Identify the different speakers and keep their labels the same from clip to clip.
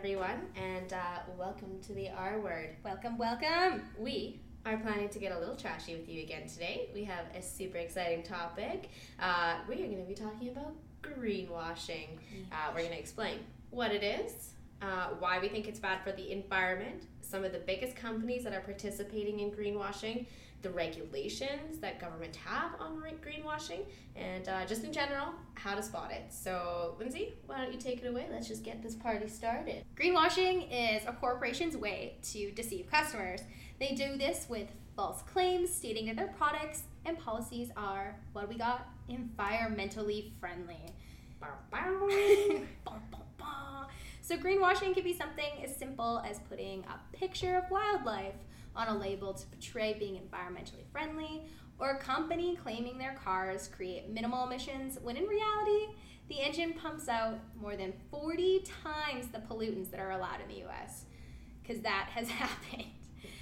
Speaker 1: everyone, and uh, welcome to the R Word.
Speaker 2: Welcome, welcome.
Speaker 1: We are planning to get a little trashy with you again today. We have a super exciting topic. Uh, we are going to be talking about greenwashing. Uh, we're going to explain what it is, uh, why we think it's bad for the environment, some of the biggest companies that are participating in greenwashing, the regulations that government have on greenwashing, and uh, just in general, how to spot it. So, Lindsay, why don't you take it away? Let's just get this party started.
Speaker 2: Greenwashing is a corporation's way to deceive customers. They do this with false claims stating that their products and policies are what we got environmentally friendly.
Speaker 1: Bow, bow.
Speaker 2: so, greenwashing can be something as simple as putting a picture of wildlife on a label to portray being environmentally friendly, or a company claiming their cars create minimal emissions when in reality, the engine pumps out more than 40 times the pollutants that are allowed in the US. Because that has happened.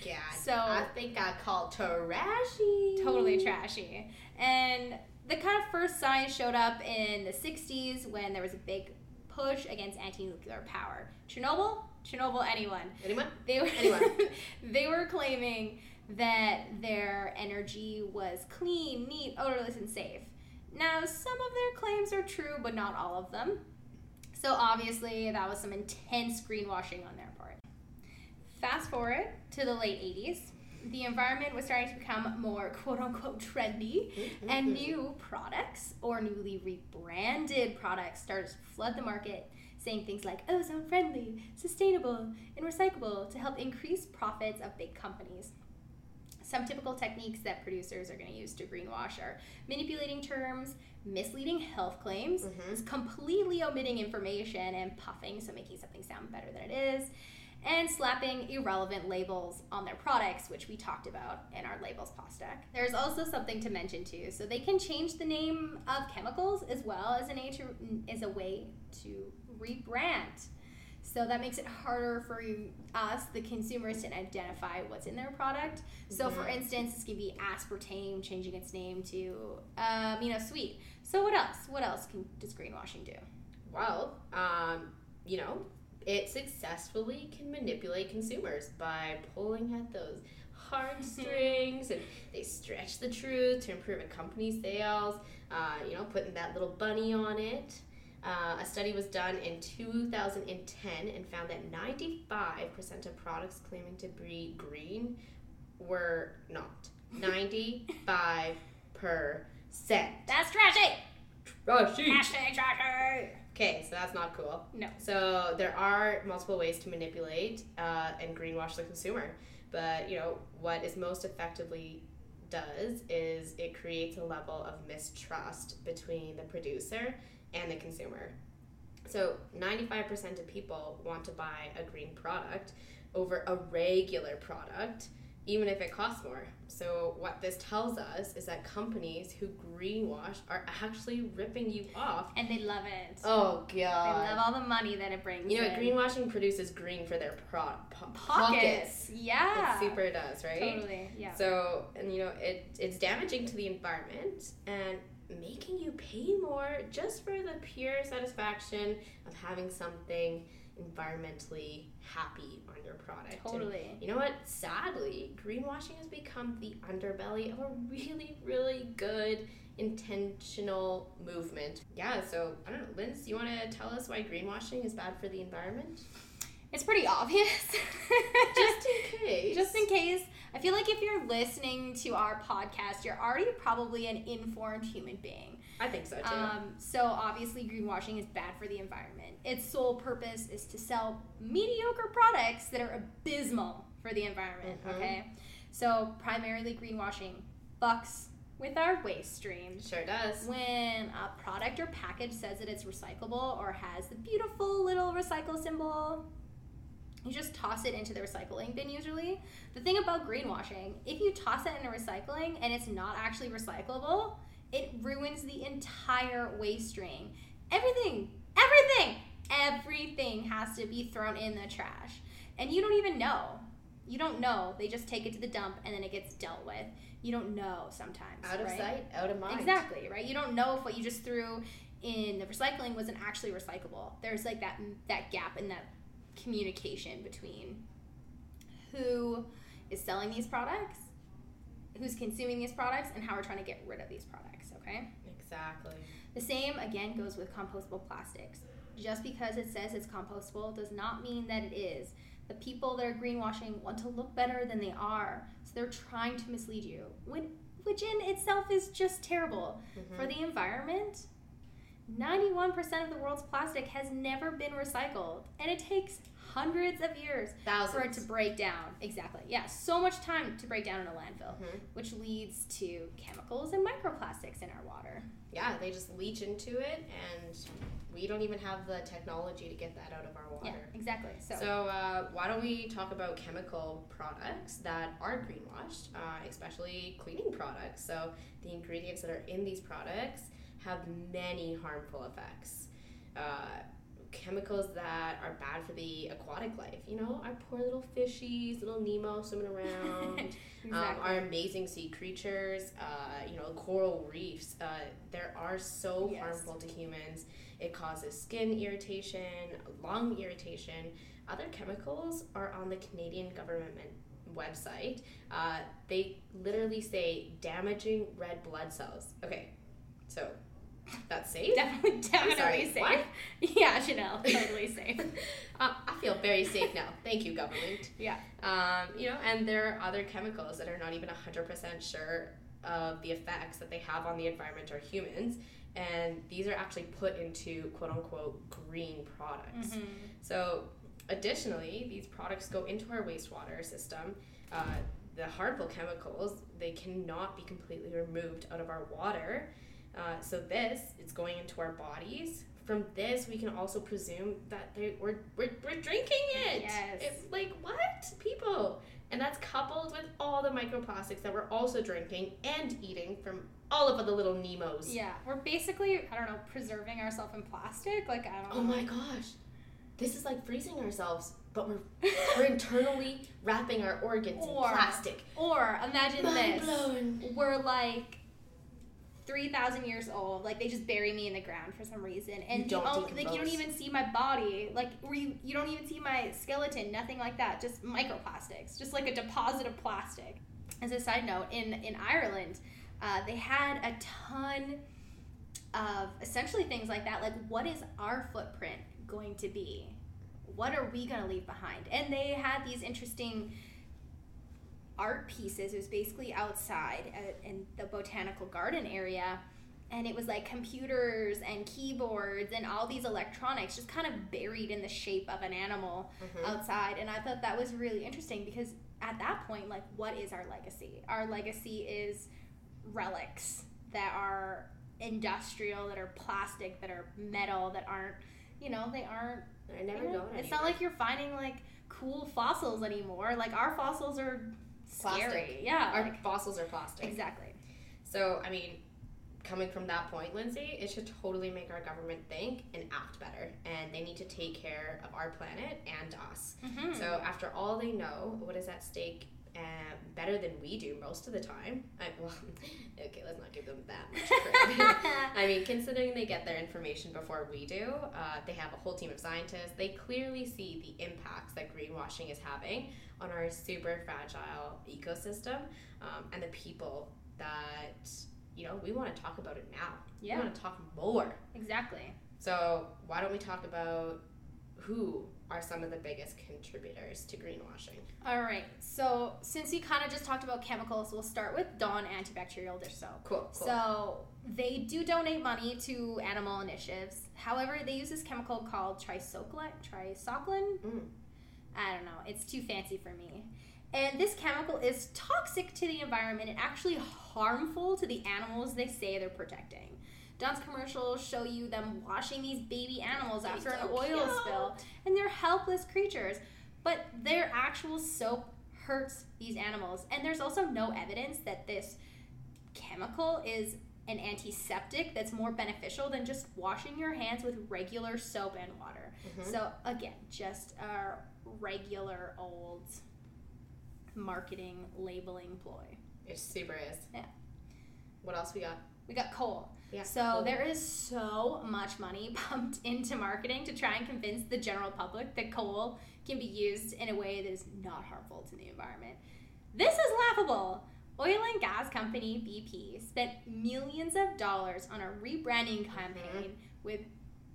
Speaker 1: Yeah,
Speaker 2: So-
Speaker 1: I think I called trashy.
Speaker 2: totally trashy. And the kind of first signs showed up in the 60s when there was a big push against anti-nuclear power. Chernobyl, Chernobyl, anyone.
Speaker 1: Anyone?
Speaker 2: They were
Speaker 1: Anyone.
Speaker 2: they were claiming that their energy was clean, neat, odorless, and safe. Now, some of their claims are true, but not all of them. So obviously, that was some intense greenwashing on their part. Fast forward to the late 80s, the environment was starting to become more quote unquote trendy, and new products or newly rebranded products started to flood the market, saying things like ozone friendly, sustainable, and recyclable to help increase profits of big companies. Some typical techniques that producers are going to use to greenwash are manipulating terms, misleading health claims,
Speaker 1: Mhm.
Speaker 2: completely omitting information and puffing, so making something sound better than it is, and slapping irrelevant labels on their products, which we talked about in our labels post deck. There's also something to mention too. So they can change the name of chemicals as well as an a to, as a way to rebrand. So that makes it harder for you, us, the consumers, to identify what's in their product. So, for
Speaker 1: Mhm.
Speaker 2: instance, this can be aspartame changing its name to you know, sweet. So, what else? What else can does greenwashing do?
Speaker 1: Well, um, you know, it successfully can manipulate consumers by pulling at those heartstrings and they stretch the truth to improve a company's sales, uh, you know, putting that little bunny on it. Uh, a study was done in 2010 and found that 95% of products claiming to be green were not. 95%.
Speaker 2: That's trashy.
Speaker 1: Trashy.
Speaker 2: Hashtag trashy.
Speaker 1: Okay, so that's not cool.
Speaker 2: No.
Speaker 1: So there are multiple ways to manipulate uh, and greenwash the consumer, but you know what is most effectively does is it creates a level of mistrust between the producer and the consumer. So 95% of people want to buy a green product over a regular product, even if it costs more. So what this tells us is that companies who greenwash are actually ripping you off.
Speaker 2: And they love it.
Speaker 1: Oh God.
Speaker 2: They love all the money that it brings.
Speaker 1: You know,
Speaker 2: in.
Speaker 1: greenwashing produces green for their pro- po-
Speaker 2: pockets. Yeah.
Speaker 1: It super does, right?
Speaker 2: Totally. Yeah.
Speaker 1: So, and you know, it it's damaging to the environment and making you pay more just for the pure satisfaction of having something environmentally happy on your product. And
Speaker 2: Totally.
Speaker 1: you know what? Sadly, greenwashing has become the underbelly of a really, really good intentional movement. Yeah, so I don't know, Linz, you want to tell us why greenwashing is bad for the environment?
Speaker 2: It's pretty obvious.
Speaker 1: Just in case.
Speaker 2: Just in case. I feel like if you're listening to our podcast, you're already probably an informed human being.
Speaker 1: I think so too.
Speaker 2: Um, so obviously, greenwashing is bad for the environment. Its sole purpose is to sell mediocre products that are abysmal for the environment.
Speaker 1: Mhm.
Speaker 2: Okay, so primarily greenwashing fucks with our waste stream.
Speaker 1: sure does.
Speaker 2: When a product or package says that it's recyclable or has the beautiful little recycle symbol, you just toss it into the recycling bin usually. The thing about greenwashing, if you toss it into recycling and it's not actually recyclable, it ruins the entire waste stream. Everything, everything, everything has to be thrown in the trash. And you don't even know. You don't know. They just take it to the dump and then it gets dealt with. You don't know sometimes.
Speaker 1: Out of
Speaker 2: right?
Speaker 1: sight, out of mind.
Speaker 2: Exactly, right? You don't know if what you just threw in the recycling wasn't actually recyclable. There's like that that gap in that communication between who is selling these products, who's consuming these products, and how we're trying to get rid of these products, okay?
Speaker 1: Exactly.
Speaker 2: The same again goes with compostable plastics. Just because it says it's compostable does not mean that it is. The people that are greenwashing want to look better than they are, so they're trying to mislead you, when, which in itself is just terrible.
Speaker 1: Mhm.
Speaker 2: For the environment, 91% of the world's plastic has never been recycled, and it takes hundreds of years
Speaker 1: Thousands.
Speaker 2: for it to break down. Exactly. Yeah, so much time to break down in a landfill,
Speaker 1: Mhm.
Speaker 2: which leads to chemicals and microplastics in our water.
Speaker 1: Yeah, they just leach into it, and we don't even have the technology to get that out of our water.
Speaker 2: Yeah, exactly. So,
Speaker 1: So, uh, why don't we talk about chemical products that are greenwashed, uh, especially cleaning products? So, the ingredients that are in these products have many harmful effects. Uh, chemicals that are bad for the aquatic life. You know, our poor little fishies, little Nemo swimming around.
Speaker 2: exactly.
Speaker 1: Um, our amazing sea creatures, uh, you know, coral reefs, uh, there are so
Speaker 2: Yes.
Speaker 1: harmful to humans. It causes skin irritation, lung irritation. Other chemicals are on the Canadian government website. Uh, they literally say damaging red blood cells. Okay, so that's safe.
Speaker 2: definitely, definitely safe.
Speaker 1: what?
Speaker 2: Yeah, Janelle, totally safe.
Speaker 1: uh, I feel very safe now. Thank you, government.
Speaker 2: Yeah.
Speaker 1: Um, you know, and there are other chemicals that are not even 100% sure of the effects that they have on the environment or humans. And these are actually put into quote unquote green products.
Speaker 2: Mhm.
Speaker 1: So, additionally, these products go into our wastewater system. Uh, the harmful chemicals, they cannot be completely removed out of our water. Uh, so, this is going into our bodies. From this, we can also presume that they, we're, we're, we're drinking it.
Speaker 2: Yes.
Speaker 1: It- like, what? People. And that's coupled with all the microplastics that we're also drinking and eating from all of the little Nemos.
Speaker 2: Yeah, we're basically, I don't know, preserving ourselves in plastic. Like, I don't know.
Speaker 1: Oh my gosh. This is like freezing ourselves, but we're we're internally wrapping our organs
Speaker 2: Or-
Speaker 1: in plastic.
Speaker 2: Or imagine
Speaker 1: Mind
Speaker 2: this.
Speaker 1: blown.
Speaker 2: We're like 3,000 years old. Like, they just bury me in the ground for some reason. And
Speaker 1: You don't
Speaker 2: like, you don't even see my body. Like, or you, you don't even see my skeleton. Nothing like that. Just microplastics. Just like a deposit of plastic. As a side note, in, in Ireland, uh, they had a ton of essentially things like that. Like, what is our footprint going to be? What are we going to leave behind? And they had these interesting art pieces. It was basically outside at, in the botanical garden area. And it was like computers and keyboards and all these electronics just kind of buried in the shape of an animal
Speaker 1: Mhm.
Speaker 2: outside. And I thought that was really interesting because at that point, like, what is our legacy? Our legacy is relics that are industrial, that are plastic, that are metal, that aren't, you know, they aren't.
Speaker 1: They're never
Speaker 2: you know,
Speaker 1: going
Speaker 2: it's not like you're finding like cool fossils anymore. Like our fossils are scary.
Speaker 1: Plastic.
Speaker 2: Yeah.
Speaker 1: our
Speaker 2: like-
Speaker 1: fossils are plastic.
Speaker 2: exactly.
Speaker 1: So, I mean, coming from that point, Lindsay, it should totally make our government think and act better. And they need to take care of our planet and us.
Speaker 2: Mhm.
Speaker 1: So, after all they know, what is at stake uh, better than we do most of the time? I, well, okay, let's not give them that much credit. I mean, considering they get their information before we do, uh, they have a whole team of scientists. They clearly see the impacts that greenwashing is having on our super fragile ecosystem um, and the people that, you know, we want to talk about it now.
Speaker 2: Yeah.
Speaker 1: We want to talk more.
Speaker 2: exactly.
Speaker 1: So, why don't we talk about who are some of the biggest contributors to greenwashing?
Speaker 2: All right. So since we kind of just talked about chemicals, we'll start with Dawn antibacterial dish soap.
Speaker 1: Cool, cool.
Speaker 2: So they do donate money to animal initiatives. However, they use this chemical called trisoclin. Trisoclin.
Speaker 1: Mm.
Speaker 2: I don't know. It's too fancy for me. And this chemical is toxic to the environment and actually harmful to the animals they say they're protecting. Dawn's commercials show you them washing these baby animals after an oil
Speaker 1: cute.
Speaker 2: spill, and they're helpless creatures. But their actual soap hurts these animals, and there's also no evidence that this chemical is an antiseptic that's more beneficial than just washing your hands with regular soap and water.
Speaker 1: Mhm.
Speaker 2: So again, just a regular old marketing labeling ploy.
Speaker 1: It super is.
Speaker 2: Yeah.
Speaker 1: What else we got?
Speaker 2: We got coal.
Speaker 1: Yeah.
Speaker 2: So
Speaker 1: cool.
Speaker 2: there is so much money pumped into marketing to try and convince the general public that coal can be used in a way that is not harmful to the environment. This is laughable. Oil and gas company BP spent millions of dollars on a rebranding mm-hmm. campaign with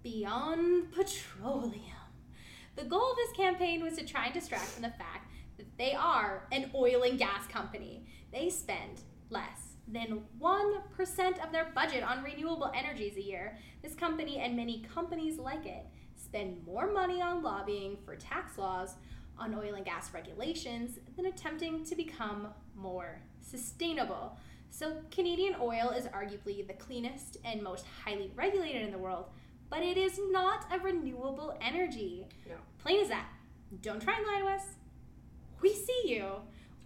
Speaker 2: Beyond Petroleum. The goal of this campaign was to try and distract from the fact that they are an oil and gas company. They spend less than 1% of their budget on renewable energies a year. This company and many companies like it spend more money on lobbying for tax laws on oil and gas regulations than attempting to become more sustainable. So, Canadian oil is arguably the cleanest and most highly regulated in the world, but it is not a renewable energy.
Speaker 1: No.
Speaker 2: Plain as that. Don't try and lie to us. We see you.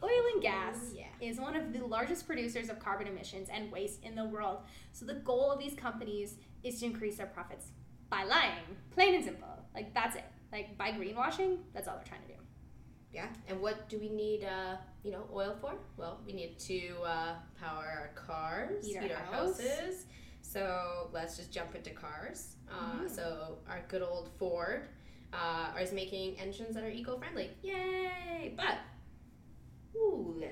Speaker 2: Oil and gas
Speaker 1: Oh, yeah.
Speaker 2: is one of the largest producers of carbon emissions and waste in the world. So the goal of these companies is to increase their profits by lying. Plain and simple. Like that's it. Like by greenwashing, that's all they're trying to do.
Speaker 1: Yeah. And what do we need, uh, you know, oil for? Well, we need to uh, power our cars,
Speaker 2: Heat our
Speaker 1: heat our
Speaker 2: house.
Speaker 1: houses. So let's just jump into cars. Uh,
Speaker 2: Mhm.
Speaker 1: So our good old Ford uh, is making engines that are eco-friendly. Yay! But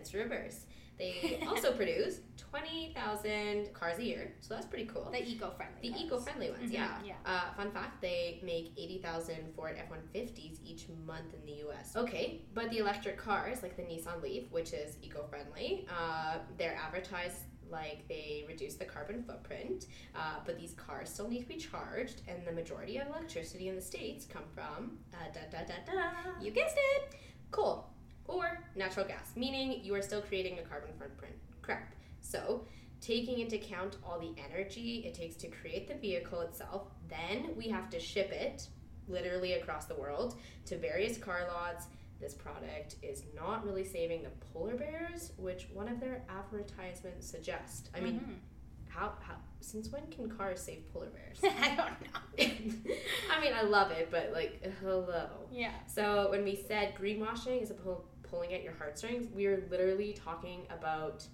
Speaker 1: let's reverse. They also produce twenty thousand cars a year, so that's pretty cool.
Speaker 2: The eco-friendly.
Speaker 1: The
Speaker 2: ones.
Speaker 1: eco-friendly ones,
Speaker 2: Mhm,
Speaker 1: yeah.
Speaker 2: yeah.
Speaker 1: Uh, fun fact: they make eighty thousand Ford F one fifties each month in the U.S. Okay, but the electric cars, like the Nissan Leaf, which is eco-friendly, uh, they're advertised like they reduce the carbon footprint. Uh, but these cars still need to be charged, and the majority of electricity in the states come from uh, da da da da.
Speaker 2: You guessed it.
Speaker 1: coal or natural gas, meaning you are still creating a carbon footprint. Correct. So, taking into account all the energy it takes to create the vehicle itself, then we have to ship it literally across the world to various car lots. This product is not really saving the polar bears, which one of their advertisements suggest. I mean,
Speaker 2: Mhm.
Speaker 1: how, how since when can cars save polar bears?
Speaker 2: I don't know.
Speaker 1: I mean, I love it, but like, hello.
Speaker 2: Yeah.
Speaker 1: So when we said greenwashing is a pull, pulling at your heartstrings, we are literally talking about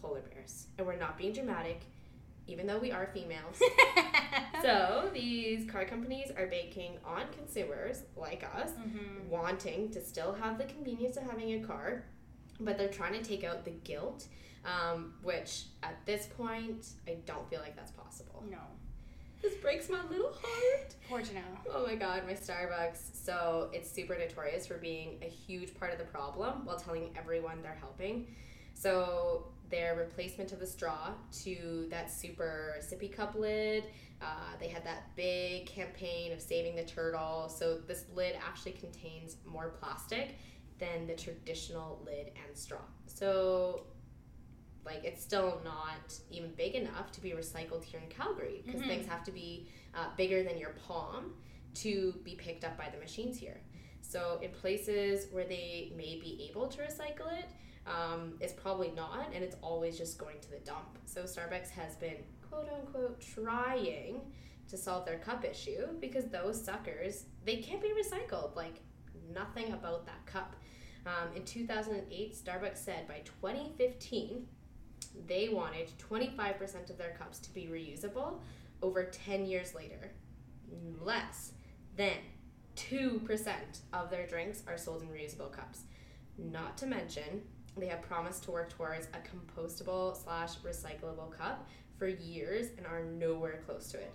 Speaker 1: polar bears, and we're not being dramatic, even though we are females. so these car companies are banking on consumers like us
Speaker 2: Mhm.
Speaker 1: wanting to still have the convenience of having a car, but they're trying to take out the guilt, um, which at this point I don't feel like that's possible.
Speaker 2: No.
Speaker 1: This breaks my little heart.
Speaker 2: Poor Janelle.
Speaker 1: Oh my god, my Starbucks. So it's super notorious for being a huge part of the problem while telling everyone they're helping. So their replacement of the straw to that super sippy cup lid, uh, they had that big campaign of saving the turtle. So this lid actually contains more plastic than the traditional lid and straw. So like it's still not even big enough to be recycled here in Calgary because
Speaker 2: Mhm.
Speaker 1: things have to be uh, bigger than your palm to be picked up by the machines here. So in places where they may be able to recycle it, um, it's probably not, and it's always just going to the dump. So Starbucks has been quote unquote trying to solve their cup issue because those suckers they can't be recycled. Like nothing about that cup. Um, in 2008, Starbucks said by 2015 they wanted 25% of their cups to be reusable. Over 10 years later, less than 2% of their drinks are sold in reusable cups. Not to mention, they have promised to work towards a compostable slash recyclable cup for years and are nowhere close to it.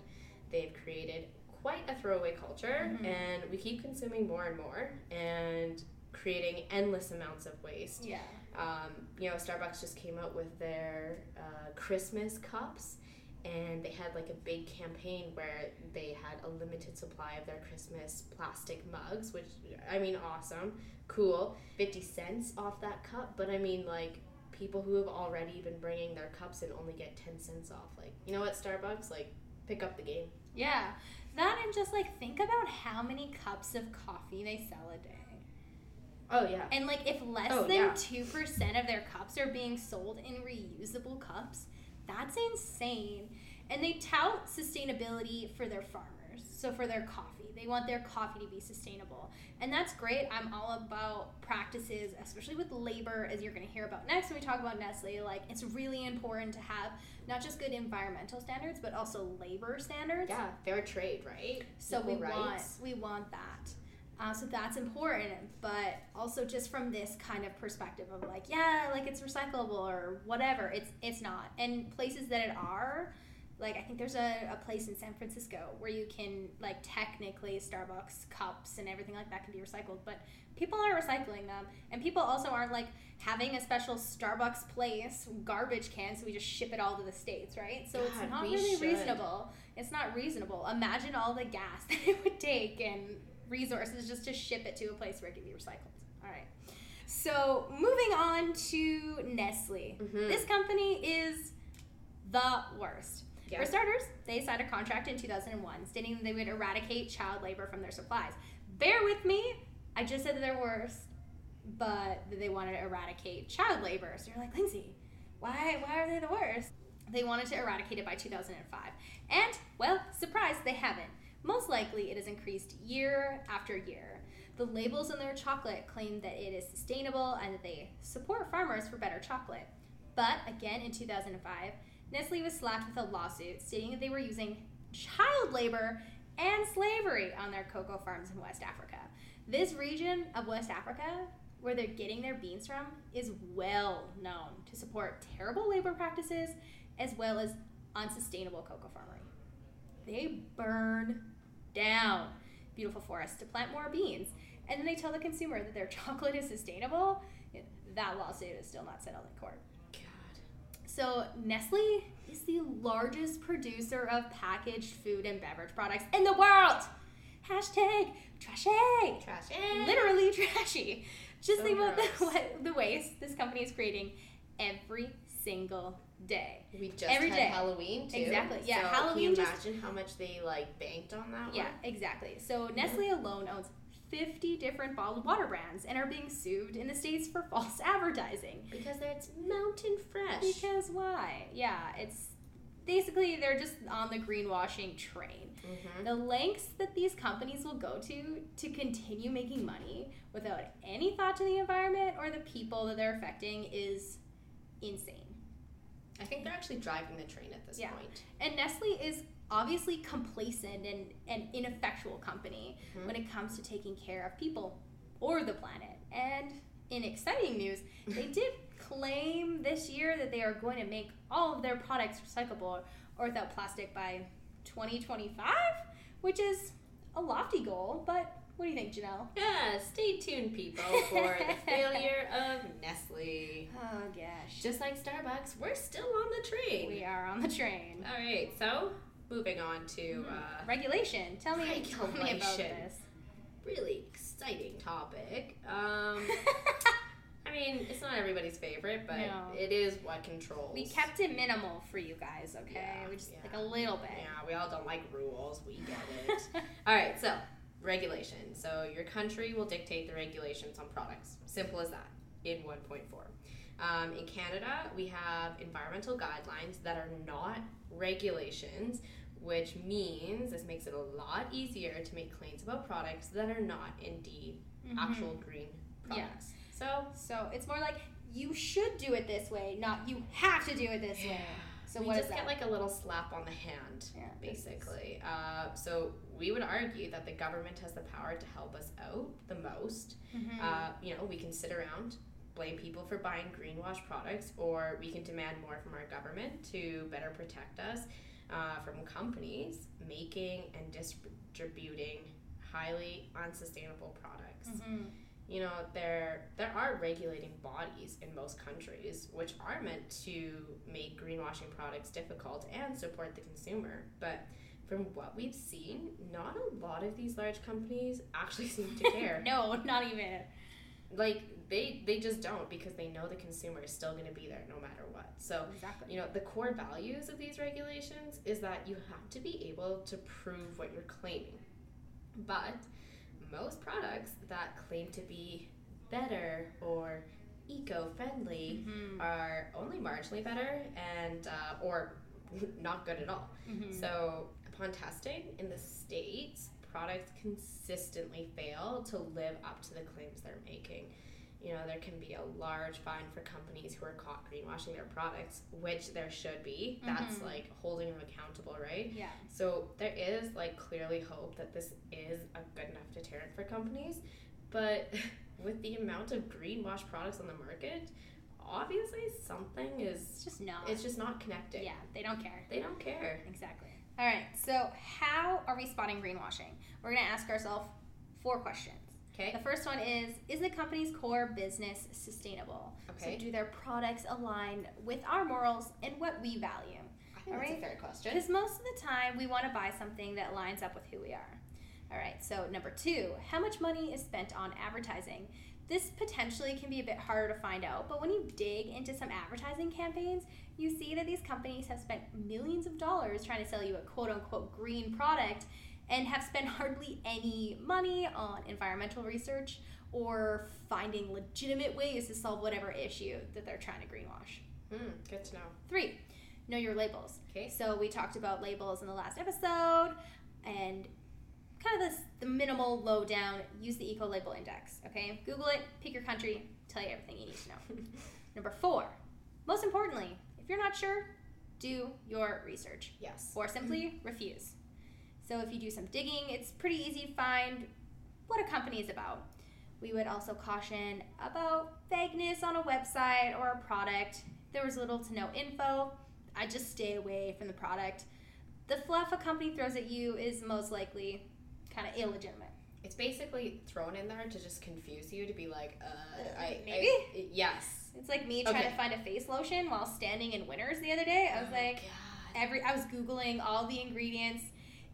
Speaker 1: They've created quite a throwaway culture,
Speaker 2: Mhm.
Speaker 1: and we keep consuming more and more and creating endless amounts of waste.
Speaker 2: Yeah.
Speaker 1: Um, you know, Starbucks just came out with their uh, Christmas cups, and they had like a big campaign where they had a limited supply of their Christmas plastic mugs, which I mean, awesome, cool. 50 cents off that cup, but I mean, like, people who have already been bringing their cups and only get 10 cents off. Like, you know what, Starbucks? Like, pick up the game.
Speaker 2: Yeah. That and just like think about how many cups of coffee they sell a day.
Speaker 1: Oh, yeah.
Speaker 2: And like if less
Speaker 1: Oh,
Speaker 2: than
Speaker 1: yeah.
Speaker 2: two percent of their cups are being sold in reusable cups, that's insane. And they tout sustainability for their farmers. So for their coffee, they want their coffee to be sustainable. And that's great. I'm all about practices, especially with labor, as you're going to hear about next when we talk about Nestle. Like, it's really important to have not just good environmental standards, but also labor standards.
Speaker 1: Yeah, fair trade, right?
Speaker 2: So we
Speaker 1: Equal
Speaker 2: want we want that. Uh, so that's important, but also just from this kind of perspective of like, yeah, like it's recyclable or whatever. It's it's not. And places that it are, like I think there's a, a place in San Francisco where you can like technically Starbucks cups and everything like that can be recycled, but people aren't recycling them, and people also aren't like having a special Starbucks place garbage can, so we just ship it all to the states, right? So
Speaker 1: God,
Speaker 2: it's not really
Speaker 1: should.
Speaker 2: reasonable. It's not reasonable. Imagine all the gas that it would take and resources just to ship it to a place where it can be recycled. All right. So moving on to Nestle.
Speaker 1: Mhm.
Speaker 2: This company is the worst.
Speaker 1: Yeah.
Speaker 2: For starters, they signed a contract in 2001 stating that they would eradicate child labor from their supplies. Bear with me, I just said that they're worst, but that they wanted to eradicate child labor. So you're like, Lindsay, why, why are they the worst? They wanted to eradicate it by 2005. And, well, surprise, they haven't. Most likely, it has increased year after year. The labels on their chocolate claim that it is sustainable and that they support farmers for better chocolate. But again, in 2005, Nestle was slapped with a lawsuit stating that they were using child labor and slavery on their cocoa farms in West Africa. This region of West Africa, where they're getting their beans from, is well known to support terrible labor practices as well as unsustainable cocoa farming. They burn down beautiful forests to plant more beans, and then they tell the consumer that their chocolate is sustainable. That lawsuit is still not settled in court.
Speaker 1: God.
Speaker 2: So, Nestle is the largest producer of packaged food and beverage products in the world. Hashtag trashy.
Speaker 1: Trashy.
Speaker 2: Literally trashy. Just
Speaker 1: So
Speaker 2: think about the,
Speaker 1: gross.
Speaker 2: what, the waste this company is creating every single day.
Speaker 1: We just
Speaker 2: Every
Speaker 1: had
Speaker 2: day.
Speaker 1: Halloween too.
Speaker 2: Exactly, yeah,
Speaker 1: So
Speaker 2: Halloween
Speaker 1: Can you
Speaker 2: just-
Speaker 1: imagine how much they like banked on that
Speaker 2: Yeah,
Speaker 1: one?
Speaker 2: exactly. So, Nestle alone owns 50 different bottled water brands and are being sued in the States for false advertising.
Speaker 1: Because it's mountain fresh.
Speaker 2: Because why? Yeah, it's basically they're just on the greenwashing train.
Speaker 1: Mhm.
Speaker 2: The lengths that these companies will go to to continue making money without any thought to the environment or the people that they're affecting is insane.
Speaker 1: I think they're actually driving the train at this
Speaker 2: Yeah.
Speaker 1: point.
Speaker 2: And Nestle is obviously complacent and an ineffectual company
Speaker 1: Mhm.
Speaker 2: when it comes to taking care of people or the planet. And in exciting news, they did claim this year that they are going to make all of their products recyclable or without plastic by 2025, which is a lofty goal, but what do you think, Janelle?
Speaker 1: Yeah, stay tuned, people, for the failure of Nestle.
Speaker 2: Oh gosh.
Speaker 1: Just like Starbucks, we're still on the train.
Speaker 2: We are on the train.
Speaker 1: All right, so moving on to uh,
Speaker 2: Regulation. Tell me, tell me about
Speaker 1: Regulation.
Speaker 2: this.
Speaker 1: really exciting topic. Um, I mean, it's not everybody's favorite, but
Speaker 2: No.
Speaker 1: it is what controls.
Speaker 2: We kept it minimal for you guys, okay?
Speaker 1: Yeah,
Speaker 2: we just
Speaker 1: yeah.
Speaker 2: like a little bit.
Speaker 1: Yeah, we all don't like rules. We get it. all right, so regulation. So your country will dictate the regulations on products. Simple as that. In 1.4. Um, in Canada, we have environmental guidelines that are not regulations, which means this makes it a lot easier to make claims about products that are not indeed
Speaker 2: Mhm.
Speaker 1: actual green
Speaker 2: Yeah.
Speaker 1: products. So,
Speaker 2: So it's more like you should do it this way, not you have to do it this way. So
Speaker 1: we just get like a little slap on the hand,
Speaker 2: Yeah,
Speaker 1: basically. Uh, so we would argue that the government has the power to help us out the most.
Speaker 2: Mhm.
Speaker 1: Uh, you know, we can sit around, blame people for buying greenwash products, or we can demand more from our government to better protect us uh, from companies making and distributing highly unsustainable products.
Speaker 2: Mhm.
Speaker 1: You know, there there are regulating bodies in most countries which are meant to make greenwashing products difficult and support the consumer. But from what we've seen, not a lot of these large companies actually seem to care
Speaker 2: no, not even.
Speaker 1: like they they just don't because they know the consumer is still going to be there no matter what so
Speaker 2: Exactly.
Speaker 1: you know the core values of these regulations is that you have to be able to prove what you're claiming but most products that claim to be better or eco-friendly
Speaker 2: Mhm.
Speaker 1: are only marginally better and uh, or not good at all
Speaker 2: Mhm.
Speaker 1: so upon testing in the states, products consistently fail to live up to the claims they're making. You know, there can be a large fine for companies who are caught greenwashing their products, which there should be. That's
Speaker 2: Mhm.
Speaker 1: like holding them accountable, right?
Speaker 2: Yeah.
Speaker 1: So there is like clearly hope that this is a good enough deterrent for companies, but with the amount of greenwash products on the market, obviously something
Speaker 2: It's
Speaker 1: is
Speaker 2: just not.
Speaker 1: it's just not connecting.
Speaker 2: yeah, they don't care.
Speaker 1: They don't care.
Speaker 2: Exactly. All right. So, how are we spotting greenwashing? We're going to ask ourselves four questions.
Speaker 1: Okay.
Speaker 2: The first one is Is the company's core business sustainable?
Speaker 1: Okay.
Speaker 2: So, do their products align with our morals and what we value?
Speaker 1: I think that's
Speaker 2: Alright.
Speaker 1: a fair question.
Speaker 2: Because most of the time, we want to buy something that lines up with who we are. All right, so number two, how much money is spent on advertising? This potentially can be a bit harder to find out, but when you dig into some advertising campaigns, you see that these companies have spent millions of dollars trying to sell you a quote unquote green product and have spent hardly any money on environmental research or finding legitimate ways to solve whatever issue that they're trying to greenwash.
Speaker 1: Hmm, good to know.
Speaker 2: Three, know your labels.
Speaker 1: Okay.
Speaker 2: So we talked about labels in the last episode and kind of this the minimal lowdown. Use the eco label index. Okay, Google it, pick your country, tell you everything you need to know. Number four, most importantly, if you're not sure, do your research
Speaker 1: Yes.
Speaker 2: or simply refuse. So if you do some digging, it's pretty easy to find what a company is about. We would also caution about vagueness on a website or a product. There was little to no info. I just stay away from the product. The fluff a company throws at you is most likely kind of illegitimate.
Speaker 1: It's basically thrown in there to just confuse you to be like, uh, I
Speaker 2: Maybe?
Speaker 1: I, yes.
Speaker 2: It's like me trying
Speaker 1: Okay.
Speaker 2: to find a face lotion while standing in Winners the other day. I was
Speaker 1: Oh,
Speaker 2: like,
Speaker 1: God.
Speaker 2: every I was googling all the ingredients.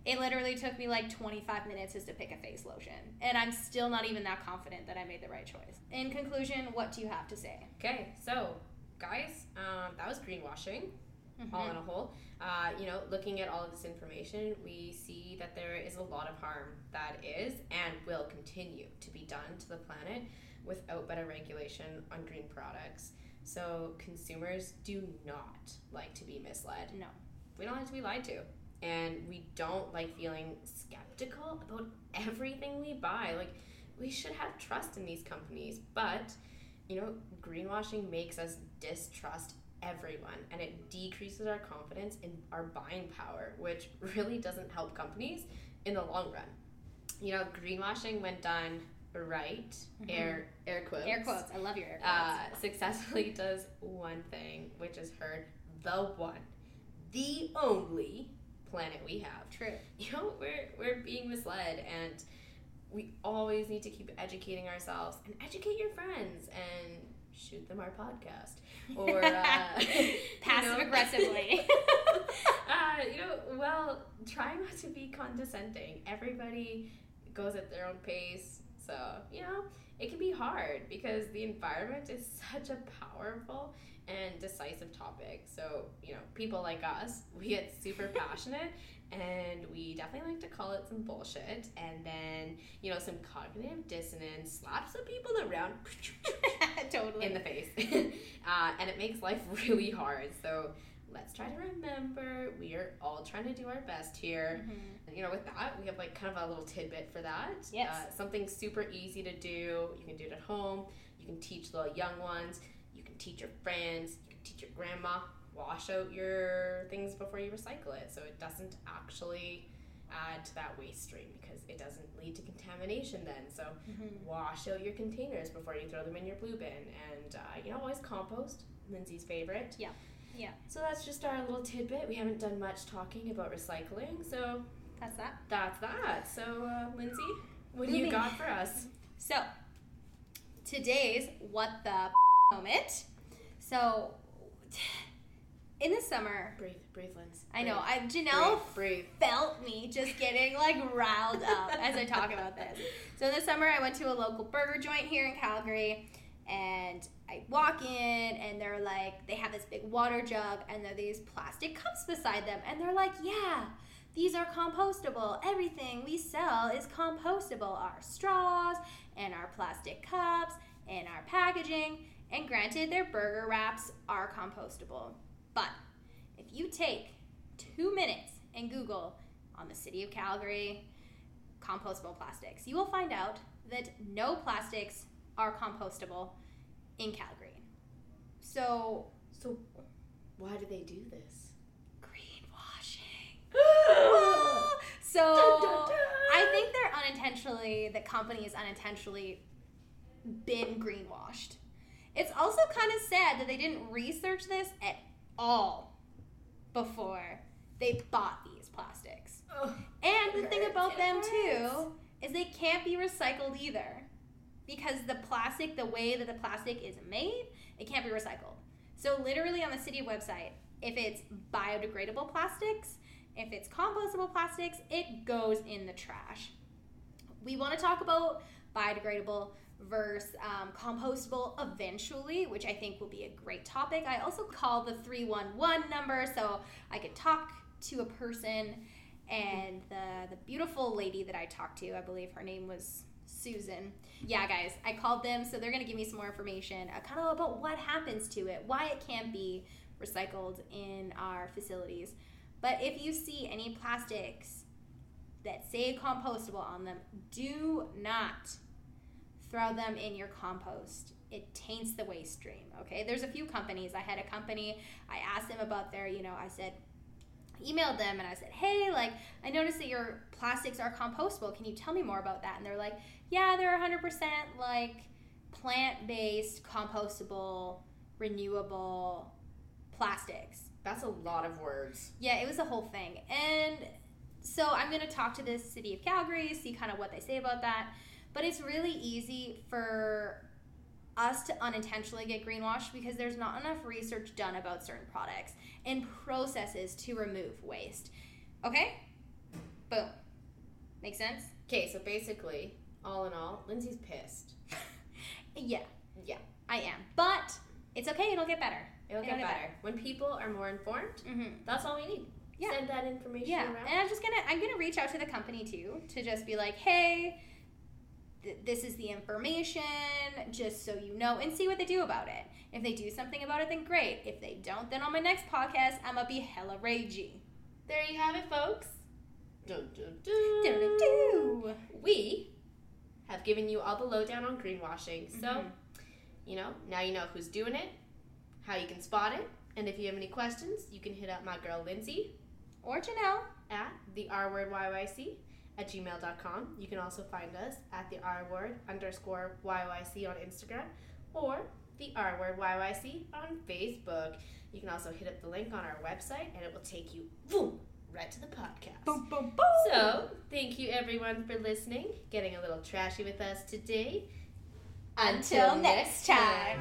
Speaker 2: It literally took me like 25 minutes just to pick a face lotion, and I'm still not even that confident that I made the right choice. In conclusion, what do you have to say?
Speaker 1: Okay, so guys, um, that was greenwashing. all in a whole. Uh, you know, looking at all of this information, we see that there is a lot of harm that is and will continue to be done to the planet without better regulation on green products. So consumers do not like to be misled.
Speaker 2: No.
Speaker 1: We don't like to be lied to. And we don't like feeling skeptical about everything we buy. Like we should have trust in these companies, but you know, greenwashing makes us distrust everyone and it decreases our confidence in our buying power, which really doesn't help companies in the long run. You know, greenwashing when done right, air air quotes.
Speaker 2: Air quotes. I love your air quotes.
Speaker 1: Uh, successfully does one thing, which is hurt the one, the only planet we have.
Speaker 2: True.
Speaker 1: You know, we're we're being misled, and we always need to keep educating ourselves and educate your friends and shoot them our podcast or uh,
Speaker 2: Passive aggressively.
Speaker 1: uh, you know, well, try not to be condescending. Everybody goes at their own pace. So, you know, it can be hard because the environment is such a powerful and decisive topic. So, you know, people like us, we get super passionate and we definitely like to call it some bullshit and then, you know, some cognitive dissonance, slaps some people around
Speaker 2: totally.
Speaker 1: in the face. uh, and it makes life really hard. So let's try to remember we are all trying to do our best here.
Speaker 2: Mhm.
Speaker 1: You know, with that, we have like kind of a little tidbit for that.
Speaker 2: Yes.
Speaker 1: Uh, something super easy to do. You can do it at home. You can teach little young ones. Teach your friends. You can teach your grandma. Wash out your things before you recycle it so it doesn't actually add to that waste stream because it doesn't lead to contamination then. So
Speaker 2: Mhm.
Speaker 1: wash out your containers before you throw them in your blue bin and uh, you know always compost lindsay's favorite
Speaker 2: Yeah. Yeah.
Speaker 1: so that's just our little tidbit we haven't done much talking about recycling so
Speaker 2: That's that.
Speaker 1: that's that so uh, lindsay what do you got for us
Speaker 2: So, today's what the moment. So, in the summer,
Speaker 1: breathe breathe lindsay
Speaker 2: I know I
Speaker 1: breathe,
Speaker 2: Janelle
Speaker 1: breathe,
Speaker 2: felt me just getting like riled up as I talk about this. So in the summer, I went to a local burger joint here in Calgary, and I walk in, and they're like, they have this big water jug, and there are these plastic cups beside them, and they're like, yeah. These are compostable. Everything we sell is compostable. Our straws and our plastic cups and our packaging. And granted, their burger wraps are compostable. But if you take two minutes and Google on the City of Calgary compostable plastics. You will find out that no plastics are compostable in Calgary. So,
Speaker 1: So, why do they do this?
Speaker 2: greenwashing.
Speaker 1: Dun,
Speaker 2: So,
Speaker 1: dun, dun.
Speaker 2: I think they're unintentionally, the company has unintentionally been greenwashed. It's also kind of sad that they didn't research this at all before they bought these plastics.
Speaker 1: Ugh.
Speaker 2: And the thing about them too is they can't be recycled either. Because the plastic, the way that the plastic is made, it can't be recycled. So literally on the city website, if it's biodegradable plastics, if it's compostable plastics, it goes in the trash. We want to talk about biodegradable versus um, compostable eventually, which I think will be a great topic. I also call the 311 number so I could talk to a person and the the beautiful lady that I talked to, I believe her name was Susan. Yeah, guys, I called them, so they're gonna give me some more information, uh, kind of about what happens to it, why it can't be recycled in our facilities. But if you see any plastics that say compostable on them, do not throw them in your compost. It taints the waste stream. Okay, there's a few companies. I had a company. I asked them about their, you know, I said, emailed them and I said, hey, like, I noticed that your plastics are compostable. Can you tell me more about that? And they're like, yeah, they're 100% like plant based, compostable, renewable plastics.
Speaker 1: That's a lot of words.
Speaker 2: Yeah, it was a whole thing. And so I'm going to talk to the city of Calgary, see kind of what they say about that. But it's really easy for us to unintentionally get greenwashed because there's not enough research done about certain products and processes to remove waste. Okay? Boom. Make sense?
Speaker 1: Okay, so basically, all in all, Lindsay's pissed.
Speaker 2: Yeah,
Speaker 1: Yeah,
Speaker 2: I am. But it's okay, it'll get better.
Speaker 1: it'll
Speaker 2: It'll
Speaker 1: get
Speaker 2: get
Speaker 1: better. When people are more informed,
Speaker 2: Mm-hmm.
Speaker 1: that's all we need.
Speaker 2: Yeah.
Speaker 1: Send that information
Speaker 2: Yeah,
Speaker 1: around.
Speaker 2: and I'm just gonna I'm gonna reach out to the company too to just be like, hey, th- this is the information, just so you know, and see what they do about it. If they do something about it, then great. If they don't, then on my next podcast, I'm gonna be hella ragey.
Speaker 1: There you have it, folks. Dun, dun.
Speaker 2: Do-do-do.
Speaker 1: We have given you all the lowdown on greenwashing. So,
Speaker 2: Mhm.
Speaker 1: you know, now you know who's doing it, how you can spot it, and if you have any questions, you can hit up my girl Lindsay
Speaker 2: Or Janelle.
Speaker 1: at the R word YYC at gmail.com. You can also find us at the R word underscore YYC on Instagram or the R word YYC on Facebook. You can also hit up the link on our website and it will take you boom, right to the podcast.
Speaker 2: Boom, boom, boom.
Speaker 1: So, thank you everyone for listening, getting a little trashy with us today.
Speaker 2: Until next time.